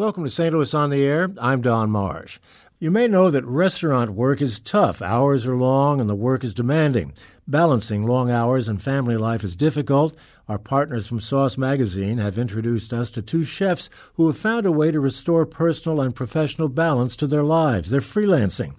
Welcome to St. Louis on the Air. I'm Don Marsh. You may know that restaurant work is tough. Hours are long and the work is demanding. Balancing long hours and family life is difficult. Our partners from Sauce Magazine have introduced us to two chefs who have found a way to restore personal and professional balance to their lives. They're freelancing.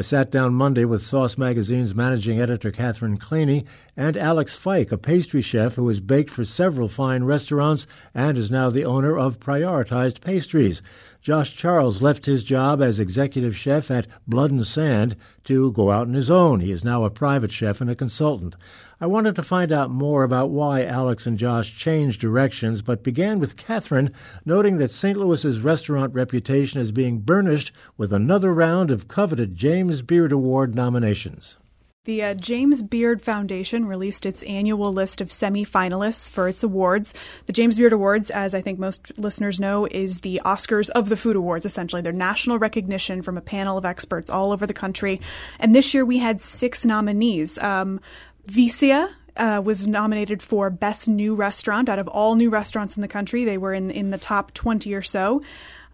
I sat down Monday with Sauce Magazine's managing editor Catherine Klene and Alex Fike, a pastry chef who has baked for several fine restaurants and is now the owner of Prioritized Pastries. Josh Charles left his job as executive chef at Blood and Sand to go out on his own. He is now a private chef and a consultant. I wanted to find out more about why Alex and Josh changed directions, but began with Catherine, noting that St. Louis's restaurant reputation is being burnished with another round of coveted James Beard Award nominations. The uh, James Beard Foundation released its annual list of semifinalists for its awards. The James Beard Awards, as I think most listeners know, is the Oscars of the food awards, essentially. They're national recognition from a panel of experts all over the country. And this year we had six nominees. Um, Vicia, uh, was nominated for Best New Restaurant out of all new restaurants in the country. They were in, in the top 20 or so.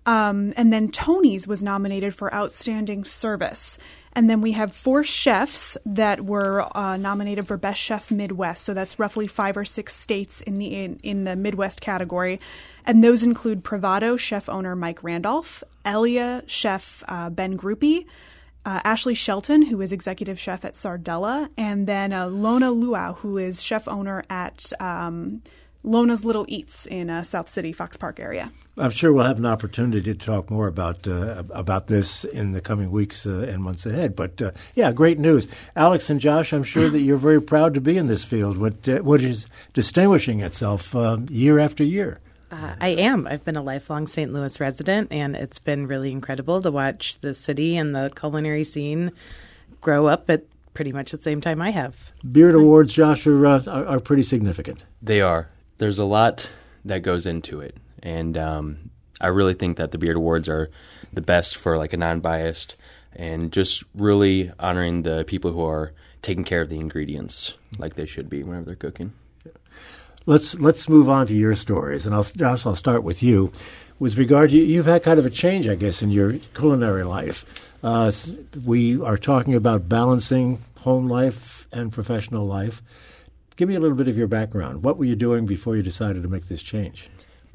Um, and then Tony's was nominated for Outstanding Service. And then we have four chefs that were uh, nominated for Best Chef Midwest. So that's roughly five or six states in the in, in the Midwest category, and those include Privado chef owner Mike Randolph, Elaia chef uh, Ben Grupe, uh, Ashley Shelton, who is executive chef at Sardella, and then uh, Lona Luo, who is chef owner at um, Lona's Little Eats in uh, South City, Fox Park area. I'm sure we'll have an opportunity to talk more about uh, about this in the coming weeks uh, and months ahead. But uh, yeah, great news, Alex and Josh. I'm sure that you're very proud to be in this field, what is distinguishing itself uh, year after year. Uh, I am. I've been a lifelong St. Louis resident, and it's been really incredible to watch the city and the culinary scene grow up at pretty much the same time I have. Beard Awards, Josh, are, are, are pretty significant. They are. There's a lot that goes into it and um, I really think that the Beard Awards are the best for like a non-biased and just really honoring the people who are taking care of the ingredients like they should be whenever they're cooking. Let's let's move on to your stories, and I'll Josh, I'll start with you. With regard, you, you've had kind of a change, I guess, in your culinary life. Uh, we are talking about balancing home life and professional life. Give me a little bit of your background. What were you doing before you decided to make this change?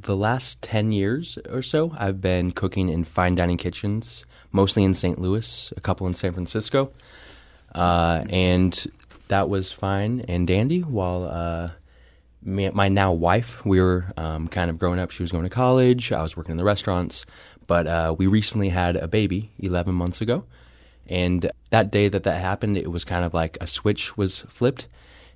the last 10 years or so, I've been cooking in fine dining kitchens, mostly in St. Louis, a couple in San Francisco. Uh, and that was fine and dandy while uh, me, my now wife, we were um, kind of growing up. She was going to college, I was working in the restaurants. But uh, we recently had a baby 11 months ago. And that day that that happened, it was kind of like a switch was flipped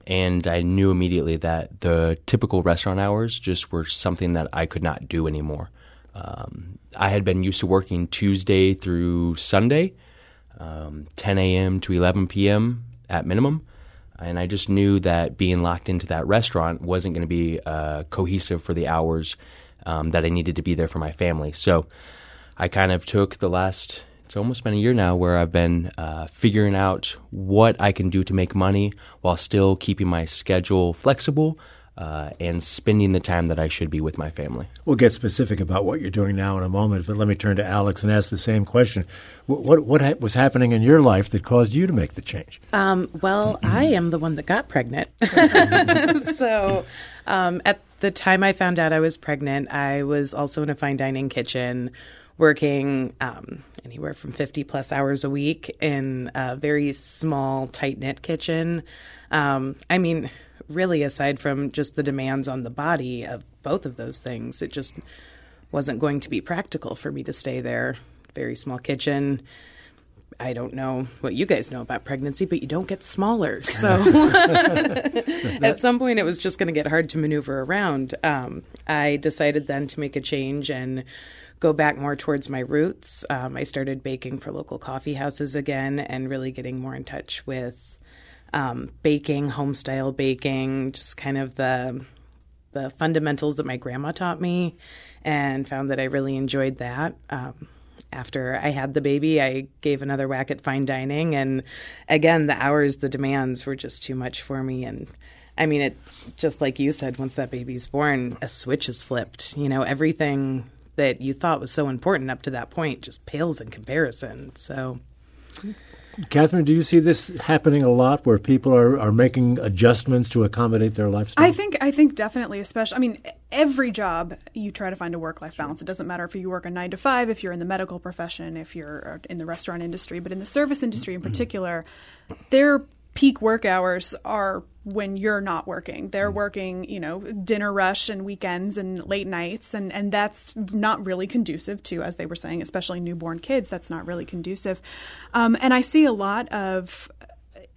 and I knew immediately that the typical restaurant hours just were something that I could not do anymore. Um, I had been used to working Tuesday through Sunday, um, 10 a.m. to 11 p.m. at minimum, and I just knew that being locked into that restaurant wasn't going to be uh, cohesive for the hours um, that I needed to be there for my family. So I kind of took the last it's almost been a year now where I've been uh, figuring out what I can do to make money while still keeping my schedule flexible uh, and spending the time that I should be with my family. We'll get specific about what you're doing now in a moment, but let me turn to Alex and ask the same question. What what, what ha- was happening in your life that caused you to make the change? Um, well, I am the one that got pregnant. so um, at the time I found out I was pregnant, I was also in a fine dining kitchen working um, anywhere from 50 plus hours a week in a very small, tight knit kitchen. Um, I mean, really, aside from just the demands on the body of both of those things, it just wasn't going to be practical for me to stay there. Very small kitchen. I don't know what you guys know about pregnancy, but you don't get smaller. So at some point, it was just going to get hard to maneuver around. Um, I decided then to make a change and go back more towards my roots. Um, I started baking for local coffee houses again and really getting more in touch with um, baking, home style baking, just kind of the the fundamentals that my grandma taught me, and found that I really enjoyed that. Um, after I had the baby, I gave another whack at fine dining, and again, the hours, the demands were just too much for me, and I mean, it just like you said, once that baby's born, a switch is flipped. You know, everything that you thought was so important up to that point just pales in comparison. So. Catherine, do you see this happening a lot where people are, are making adjustments to accommodate their lifestyle? I think I think definitely, especially. I mean, every job you try to find a work life balance. It doesn't matter if you work a nine to five, if you're in the medical profession, if you're in the restaurant industry, but in the service industry in mm-hmm. particular, their peak work hours are when you're not working. They're mm. working, you know, dinner rush and weekends and late nights and and that's not really conducive to as they were saying, especially newborn kids, that's not really conducive. Um, and I see a lot of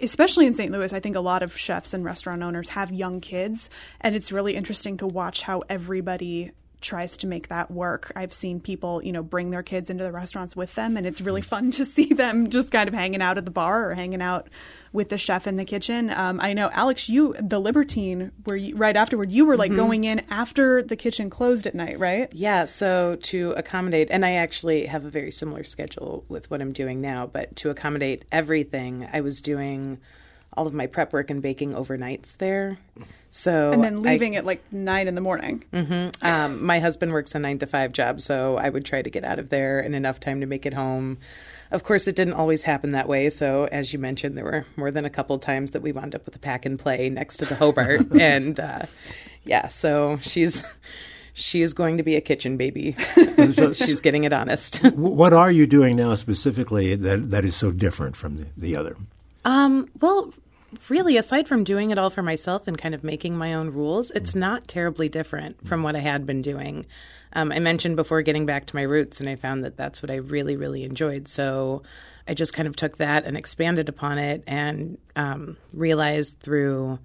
especially in St. Louis, I think a lot of chefs and restaurant owners have young kids, and it's really interesting to watch how everybody tries to make that work. I've seen people, you know, bring their kids into the restaurants with them, and it's really fun to see them just kind of hanging out at the bar or hanging out with the chef in the kitchen. Um, I know, Alex, you, the Libertine, where you, right afterward, you were like mm-hmm. going in after the kitchen closed at night, right? Yeah. So to accommodate, and I actually have a very similar schedule with what I'm doing now, but to accommodate everything, I was doing all of my prep work and baking overnights there. So and then leaving I, at like nine in the morning. Mm-hmm. Um, my husband works a nine to five job, so I would try to get out of there in enough time to make it home. Of course, it didn't always happen that way. So, as you mentioned, there were more than a couple times that we wound up with a pack and play next to the Hobart, and uh, yeah, so she's she is going to be a kitchen baby. She's getting it honest. what are you doing now specifically that that is so different from the, the other? Um, well, really, aside from doing it all for myself and kind of making my own rules, it's not terribly different from what I had been doing. Um, I mentioned before getting back to my roots, and I found that that's what I really, really enjoyed. So I just kind of took that and expanded upon it and um, realized through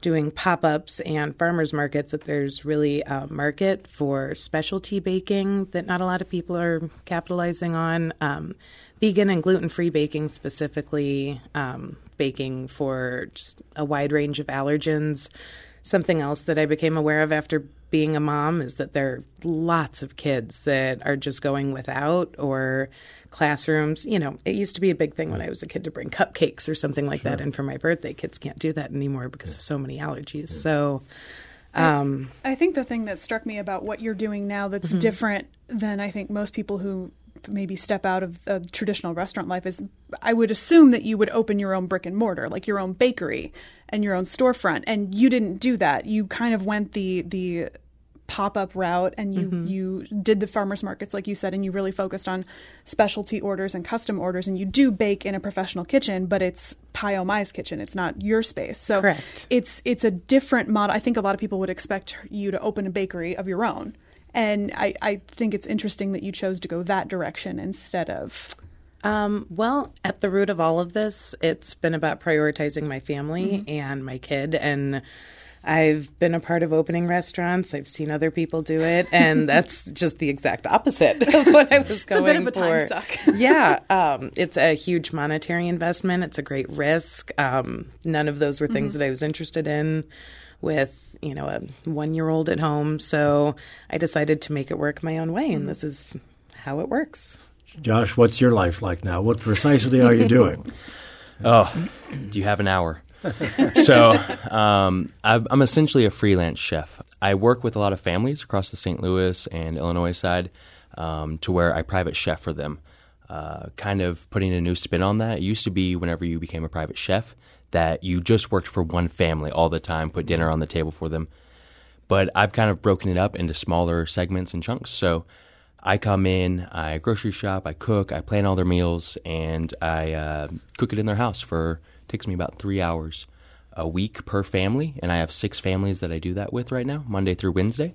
doing pop ups and farmers markets that there's really a market for specialty baking that not a lot of people are capitalizing on. Um, vegan and gluten free baking, specifically, um, baking for just a wide range of allergens. Something else that I became aware of after being a mom is that there are lots of kids that are just going without or classrooms. You know, it used to be a big thing when I was a kid to bring cupcakes or something like sure. that in for my birthday. Kids can't do that anymore because of so many allergies. So, um, I, I, think the thing that struck me about what you're doing now that's mm-hmm. different than I think most people who maybe step out of a traditional restaurant life is I would assume that you would open your own brick and mortar, like your own bakery and your own storefront, and you didn't do that. You kind of went the the pop-up route and you mm-hmm. you did the farmers markets like you said and you really focused on specialty orders and custom orders and you do bake in a professional kitchen but it's Pai Oh Mai's kitchen it's not your space so Correct. it's it's a different model I think a lot of people would expect you to open a bakery of your own and I, I think it's interesting that you chose to go that direction instead of um, well, at the root of all of this, it's been about prioritizing my family mm-hmm. and my kid and I've been a part of opening restaurants. I've seen other people do it, and that's just the exact opposite of what I was going for. It's a bit of a time suck. yeah, um, it's a huge monetary investment. It's a great risk. Um, none of those were things mm-hmm. that I was interested in with you know a one year old at home. So I decided to make it work my own way, and this is how it works. Josh, what's your life like now? What precisely are you doing? oh, do you have an hour? so um, I'm essentially a freelance chef. I work with a lot of families across the St. Louis and Illinois side um, to where I private chef for them. Uh, kind of putting a new spin on that. It used to be whenever you became a private chef that you just worked for one family all the time, put dinner on the table for them. But I've kind of broken it up into smaller segments and chunks. So I come in, I grocery shop, I cook, I plan all their meals, and I uh, cook it in their house for takes me about three hours a week per family, and I have six families that I do that with right now, Monday through Wednesday.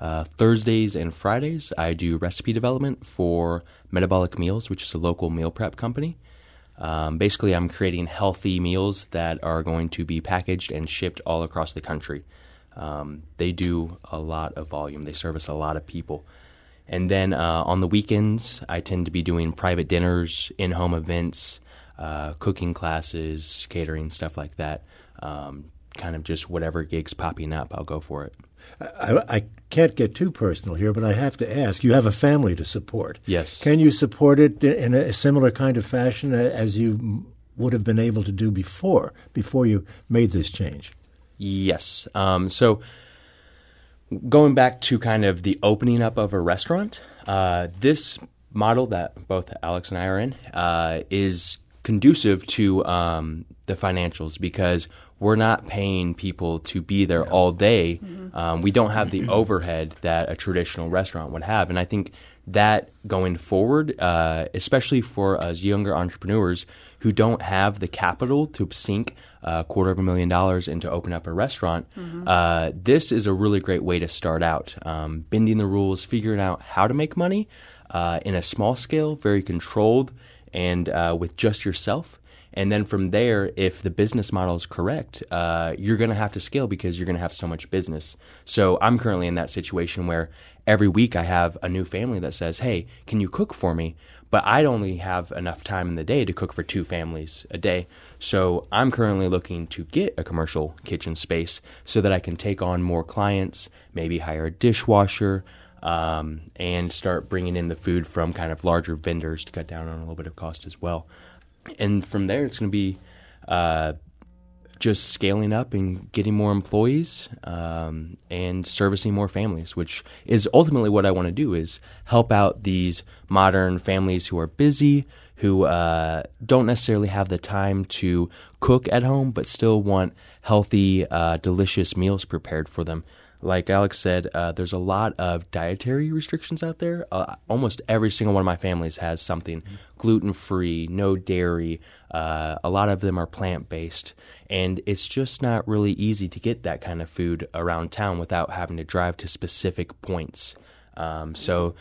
Uh, Thursdays and Fridays, I do recipe development for Metabolic Meals, which is a local meal prep company. Um, basically, I'm creating healthy meals that are going to be packaged and shipped all across the country. Um, they do a lot of volume, they service a lot of people. And then uh, on the weekends, I tend to be doing private dinners, in home events, uh, cooking classes, catering, stuff like that. Um, kind of just whatever gigs popping up, I'll go for it. I, I, can't get too personal here, but I have to ask: you have a family to support. Yes. Can you support it in a similar kind of fashion as you would have been able to do before, before you made this change? Yes. Um, so going back to kind of the opening up of a restaurant, uh, this model that both Alex and I are in uh, is conducive to um, the financials because we're not paying people to be there yeah. all day. Mm-hmm. Um, we don't have the overhead that a traditional restaurant would have, and I think that going forward, uh, especially for us younger entrepreneurs who don't have the capital to sink a quarter of a million dollars into open up a restaurant, mm-hmm. uh, this is a really great way to start out. Um, bending the rules, figuring out how to make money uh, in a small scale, very controlled, and uh, with just yourself. And then from there, if the business model is correct, uh, you're going to have to scale because you're going to have so much business. So I'm currently in that situation where every week I have a new family that says, Hey, can you cook for me? But I'd only have enough time in the day to cook for two families a day. So I'm currently looking to get a commercial kitchen space so that I can take on more clients, maybe hire a dishwasher. Um, and start bringing in the food from kind of larger vendors to cut down on a little bit of cost as well and from there it's going to be uh, just scaling up and getting more employees um, and servicing more families, which is ultimately what I want to do is help out these modern families who are busy, who uh, don't necessarily have the time to cook at home, but still want healthy, uh, delicious meals prepared for them like Alex said, uh, there's a lot of dietary restrictions out there. Uh, almost every single one of my families has something gluten free, no dairy. Uh, a lot of them are plant based. And it's just not really easy to get that kind of food around town without having to drive to specific points. Um, so,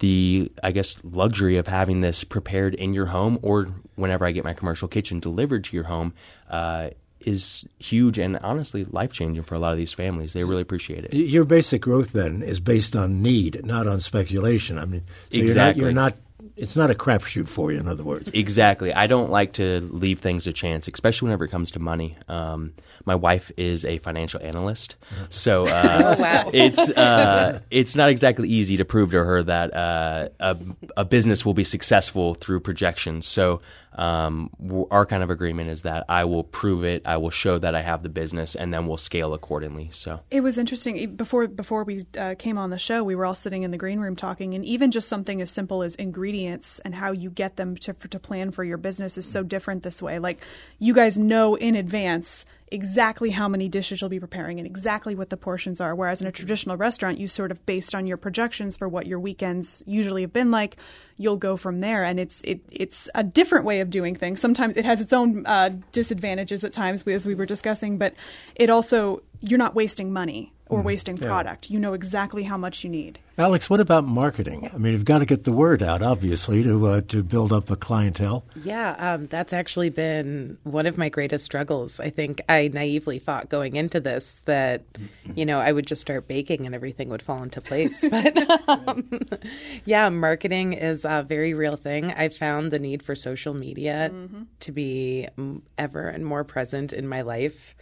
the I guess luxury of having this prepared in your home or whenever I get my commercial kitchen delivered to your home uh, is huge and honestly life changing for a lot of these families. They really appreciate it. Your basic growth then is based on need, not on speculation. I mean, so exactly. You're not, you're not it's not a crapshoot for you. In other words, exactly. I don't like to leave things a chance, especially whenever it comes to money. Um, my wife is a financial analyst, so uh, oh, wow. it's uh, it's not exactly easy to prove to her that uh, a, a, business will be successful through projections. So um, our kind of agreement is that I will prove it, I will show that I have the business, and then we'll scale accordingly. So it was interesting before before we uh, came on the show. We were all sitting in the green room talking, and even just something as simple as ingredients and how you get them to to plan for your business is so different this way. Like you guys know in advance exactly how many dishes you'll be preparing and exactly what the portions are. Whereas in a traditional restaurant, you sort of based on your projections for what your weekends usually have been like, you'll go from there. And it's it, it's a different way of doing things. Sometimes it has its own uh, disadvantages at times, as we were discussing, but it also you're not wasting money or mm, wasting product. You know exactly how much you need. Alex, what about marketing? I mean, you've got to get the word out, obviously, to uh, to build up a clientele. Yeah, um, that's actually been one of my greatest struggles. I think I naively thought going into this that, you know, I would just start baking and everything would fall into place. But um, yeah, marketing is a very real thing. I found the need for social media mm-hmm. to be ever and more present in my life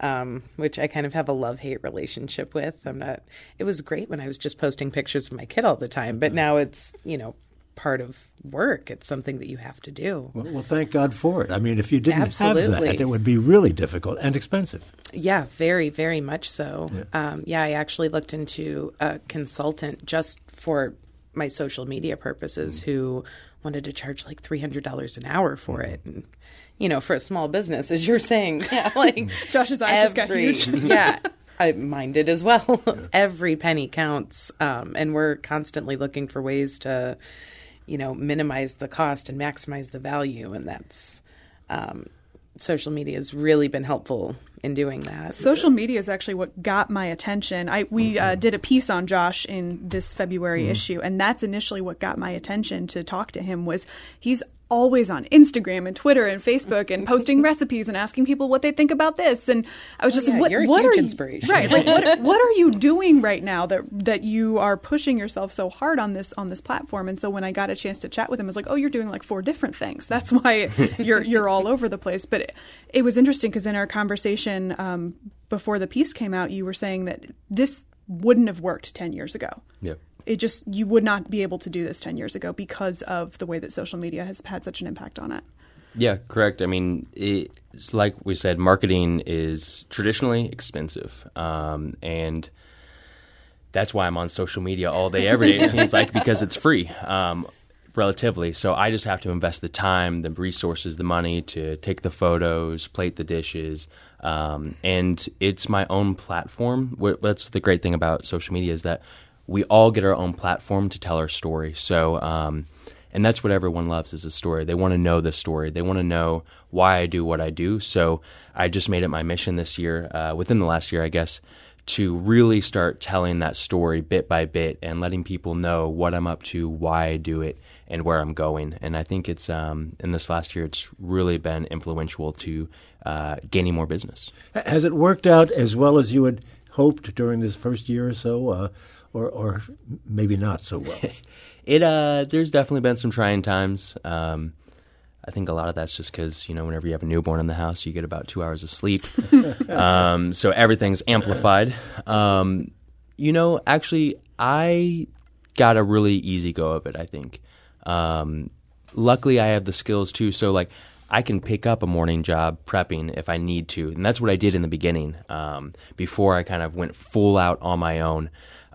um, which I kind of have a love hate relationship with. I'm not. It was great when I was just posting pictures of my kid all the time, but now it's you know part of work. It's something that you have to do. Well, well thank God for it. I mean, if you didn't Absolutely. have that, it would be really difficult and expensive. Yeah, very, very much so. Yeah, um, yeah I actually looked into a consultant just for my social media purposes mm. who wanted to charge like $300 an hour for mm. it. And you know, for a small business, as you're saying. Yeah, like Josh's eyes every, just got huge. yeah. I mind it as well. Yeah. Every penny counts, um, and we're constantly looking for ways to, you know, minimize the cost and maximize the value, and that's um, social media has really been helpful in doing that. Social media is actually what got my attention. I we uh, did a piece on Josh in this February mm. issue, and that's initially what got my attention to talk to him. Was he's always on Instagram and Twitter and Facebook and posting recipes and asking people what they think about this. And I was oh, just yeah, like, what, what are you, right? Like, what, what are you doing right now that that you are pushing yourself so hard on this on this platform? And so when I got a chance to chat with him, I was like, oh, you're doing like four different things. That's why you're you're all over the place. But it, it was interesting because in our conversation um, before the piece came out, you were saying that this wouldn't have worked ten years ago. Yeah it just you would not be able to do this 10 years ago because of the way that social media has had such an impact on it yeah correct i mean it's like we said marketing is traditionally expensive um, and that's why I'm on social media all day, every day. It seems like because it's free, um, relatively. So I just have to invest the time, the resources, the money to take the photos, plate the dishes, um, and it's my own platform. That's the great thing about social media is that we all get our own platform to tell our story. So. Um, and that's what everyone loves is a story. They want to know the story. They want to know why I do what I do. So I just made it my mission this year, uh, within the last year, I guess, to really start telling that story bit by bit and letting people know what I'm up to, why I do it, and where I'm going. And I think it's um, in this last year, it's really been influential to uh, gaining more business. Has it worked out as well as you had hoped during this first year or so, uh, or, or maybe not so well? it uh, there's definitely been some trying times. Um, I think a lot of that's just because you know whenever you have a newborn in the house, you get about two hours of sleep, um, so everything's amplified. Um, you know, actually, I got a really easy go of it. I think. Um, luckily, I have the skills too, so like I can pick up a morning job prepping if I need to, and that's what I did in the beginning um, before I kind of went full out on my own.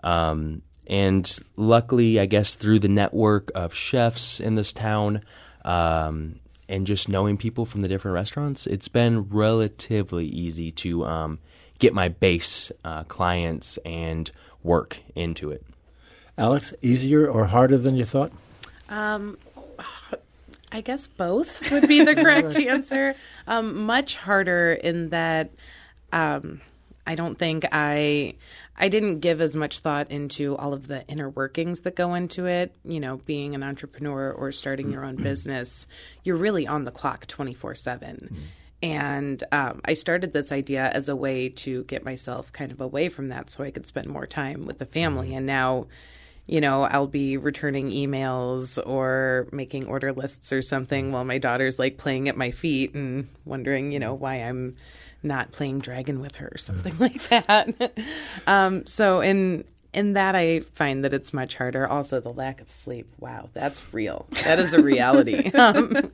Um, and luckily, I guess through the network of chefs in this town um, and just knowing people from the different restaurants, it's been relatively easy to um, get my base uh, clients and work into it. Alex, easier or harder than you thought? Um, I guess both would be the correct answer. Um, much harder in that um, I don't think I I didn't give as much thought into all of the inner workings that go into it. You know, being an entrepreneur or starting your own business, you're really on the clock 24 7. Mm-hmm. And um, I started this idea as a way to get myself kind of away from that so I could spend more time with the family. And now, you know, I'll be returning emails or making order lists or something while my daughter's like playing at my feet and wondering, you know, why I'm not playing dragon with her or something mm. like that. um, so in in that I find that it's much harder. Also, the lack of sleep. Wow, that's real. That is a reality. um,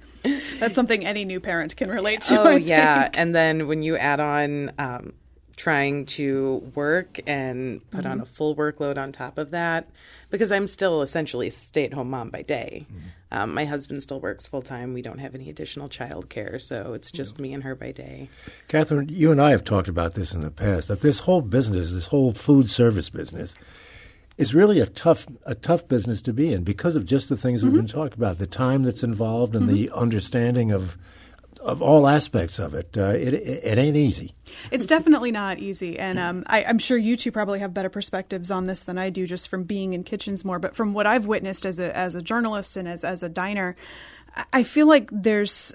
that's something any new parent can relate to. Oh yeah, and then when you add on um, trying to work and put mm-hmm. on a full workload on top of that, because I'm still essentially a stay-at-home mom by day. Mm-hmm. Um, my husband still works full time. We don't have any additional child care, so it's just me and her by day. Catherine, you and I have talked about this in the past that this whole business, this whole food service business, is really a tough a tough business to be in because of just the things mm-hmm. we've been talking about, the time that's involved and mm-hmm. the understanding of of all aspects of it. Uh, it, it, ain't easy. It's definitely not easy, and um, I, am sure you two probably have better perspectives on this than I do, just from being in kitchens more. But from what I've witnessed as a as a journalist and as as a diner, I feel like there's.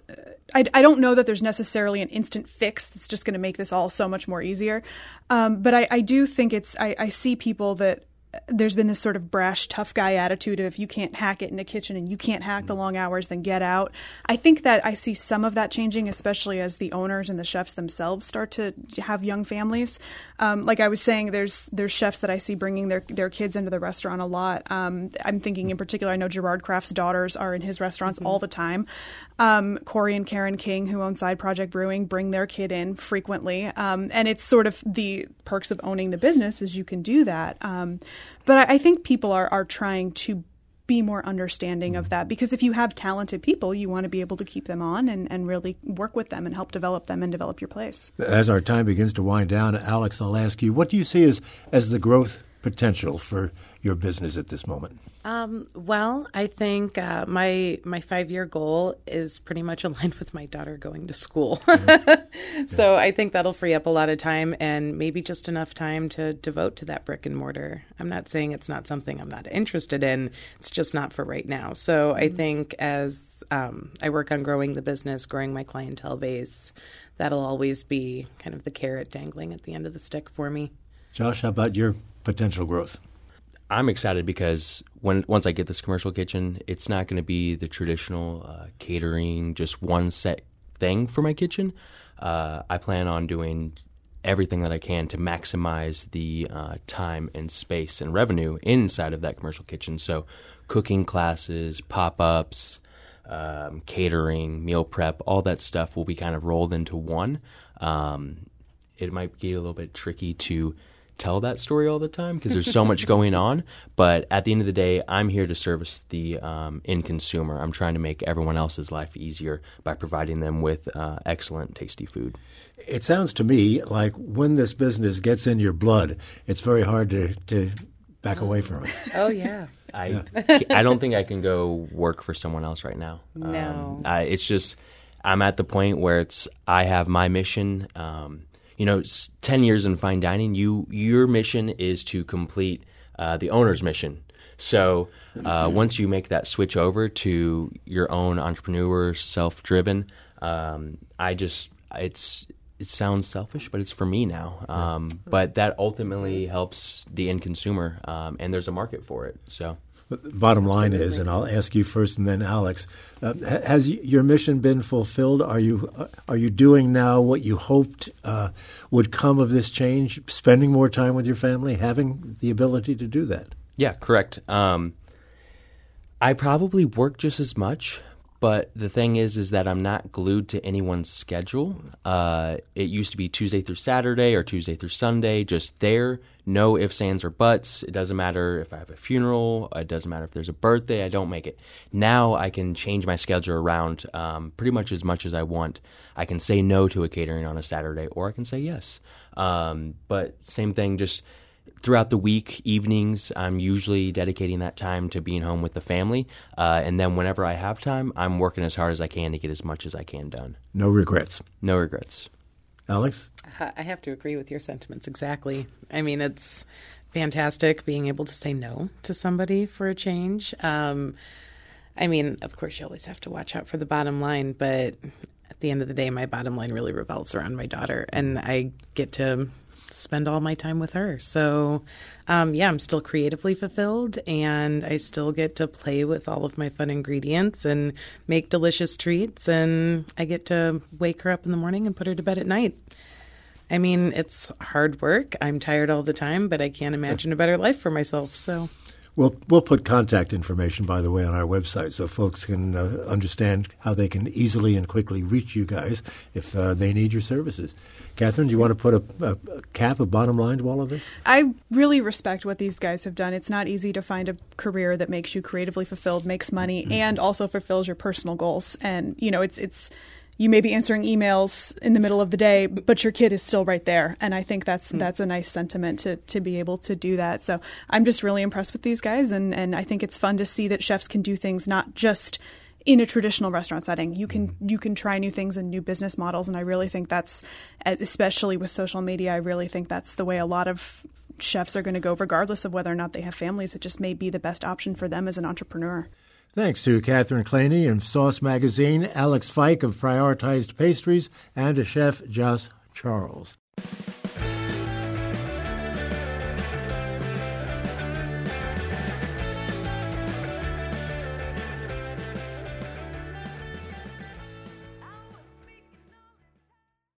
I, I don't know that there's necessarily an instant fix that's just going to make this all so much more easier, um, but I, I do think it's. I, I see people that there's been this sort of brash, tough guy attitude of if you can't hack it in the kitchen and you can't hack the long hours, then get out. I think that I see some of that changing, especially as the owners and the chefs themselves start to have young families. Um, like I was saying, there's there's chefs that I see bringing their their kids into the restaurant a lot. Um, I'm thinking in particular, I know Gerard Craft's daughters are in his restaurants mm-hmm. all the time. Um, Corey and Karen King, who own Side Project Brewing, bring their kid in frequently, um, and it's sort of the perks of owning the business is you can do that. But I, I think people are are trying to be more understanding of that because if you have talented people, you want to be able to keep them on and, and really work with them and help develop them and develop your place. As our time begins to wind down, Alex, I'll ask you, what do you see as, as the growth potential for your business at this moment? Um, well, I think uh, my my five year goal is pretty much aligned with my daughter going to school. Mm-hmm. so yeah. I think that'll free up a lot of time and maybe just enough time to devote to that brick and mortar. I'm not saying it's not something I'm not interested in. It's just not for right now. So mm-hmm. I think as um, I work on growing the business, growing my clientele base, that'll always be kind of the carrot dangling at the end of the stick for me. Josh, how about your potential growth? I'm excited because when once I get this commercial kitchen, it's not going to be the traditional uh, catering, just one set thing for my kitchen. Uh, I plan on doing everything that I can to maximize the uh, time and space and revenue inside of that commercial kitchen. So, cooking classes, pop ups, um, catering, meal prep, all that stuff will be kind of rolled into one. Um, it might get a little bit tricky to tell that story all the time because there's so much going on. But at the end of the day, I'm here to service the um, end consumer. I'm trying to make everyone else's life easier by providing them with uh, excellent, tasty food. It sounds to me like when this business gets in your blood, it's very hard to, to back away from it. Oh yeah. I I don't think I can go work for someone else right now. No. Um, I, it's just I'm at the point where it's I have my mission. Um, you know, ten years in fine dining, you your mission is to complete uh, the owner's mission. So uh, once you make that switch over to your own entrepreneur, self-driven, um, I just it's it sounds selfish, but it's for me now. Um, but that ultimately helps the end consumer, um, and there's a market for it. So. But the bottom line is, and I'll ask you first and then Alex, uh, ha- has y- your mission been fulfilled? Are you uh, are you doing now what you hoped uh, would come of this change? Spending more time with your family, having the ability to do that. Yeah, correct. Um, I probably work just as much, but the thing is, is that I'm not glued to anyone's schedule. Uh, it used to be Tuesday through Saturday or Tuesday through Sunday, just there. No ifs, ands, or buts. It doesn't matter if I have a funeral. It doesn't matter if there's a birthday. I don't make it. Now I can change my schedule around um, pretty much as much as I want. I can say no to a catering on a Saturday, or I can say yes. Um, but same thing, just throughout the week, evenings, I'm usually dedicating that time to being home with the family. Uh, and then whenever I have time, I'm working as hard as I can to get as much as I can done. No regrets. No regrets. Alex, I have to agree with your sentiments exactly. I mean, it's fantastic being able to say no to somebody for a change. Um, I mean, of course, you always have to watch out for the bottom line, but at the end of the day, my bottom line really revolves around my daughter, and I get to spend all my time with her. So, um, yeah, I'm still creatively fulfilled, and I still get to play with all of my fun ingredients and make delicious treats, and I get to wake her up in the morning and put her to bed at night. I mean, it's hard work. I'm tired all the time, but I can't imagine a better life for myself. So, we'll we'll put contact information, by the way, on our website so folks can uh, understand how they can easily and quickly reach you guys if uh, they need your services. Catherine, do you want to put a, a, cap, a bottom line to all of this? I really respect what these guys have done. It's not easy to find a career that makes you creatively fulfilled, makes money, and also fulfills your personal goals. And you know, it's it's you may be answering emails in the middle of the day, but your kid is still right there. And I think that's hmm. that's a nice sentiment to to be able to do that. So I'm just really impressed with these guys, and and I think it's fun to see that chefs can do things not just in a traditional restaurant setting. You can hmm. you can try new things and new business models, and I really think that's especially with social media. I really think that's the way a lot of chefs are going to go, regardless of whether or not they have families. It just may be the best option for them as an entrepreneur. Thanks to Catherine Klene and Sauce Magazine, Alex Fike of Prioritized Pastries, and Chef Josh Charles.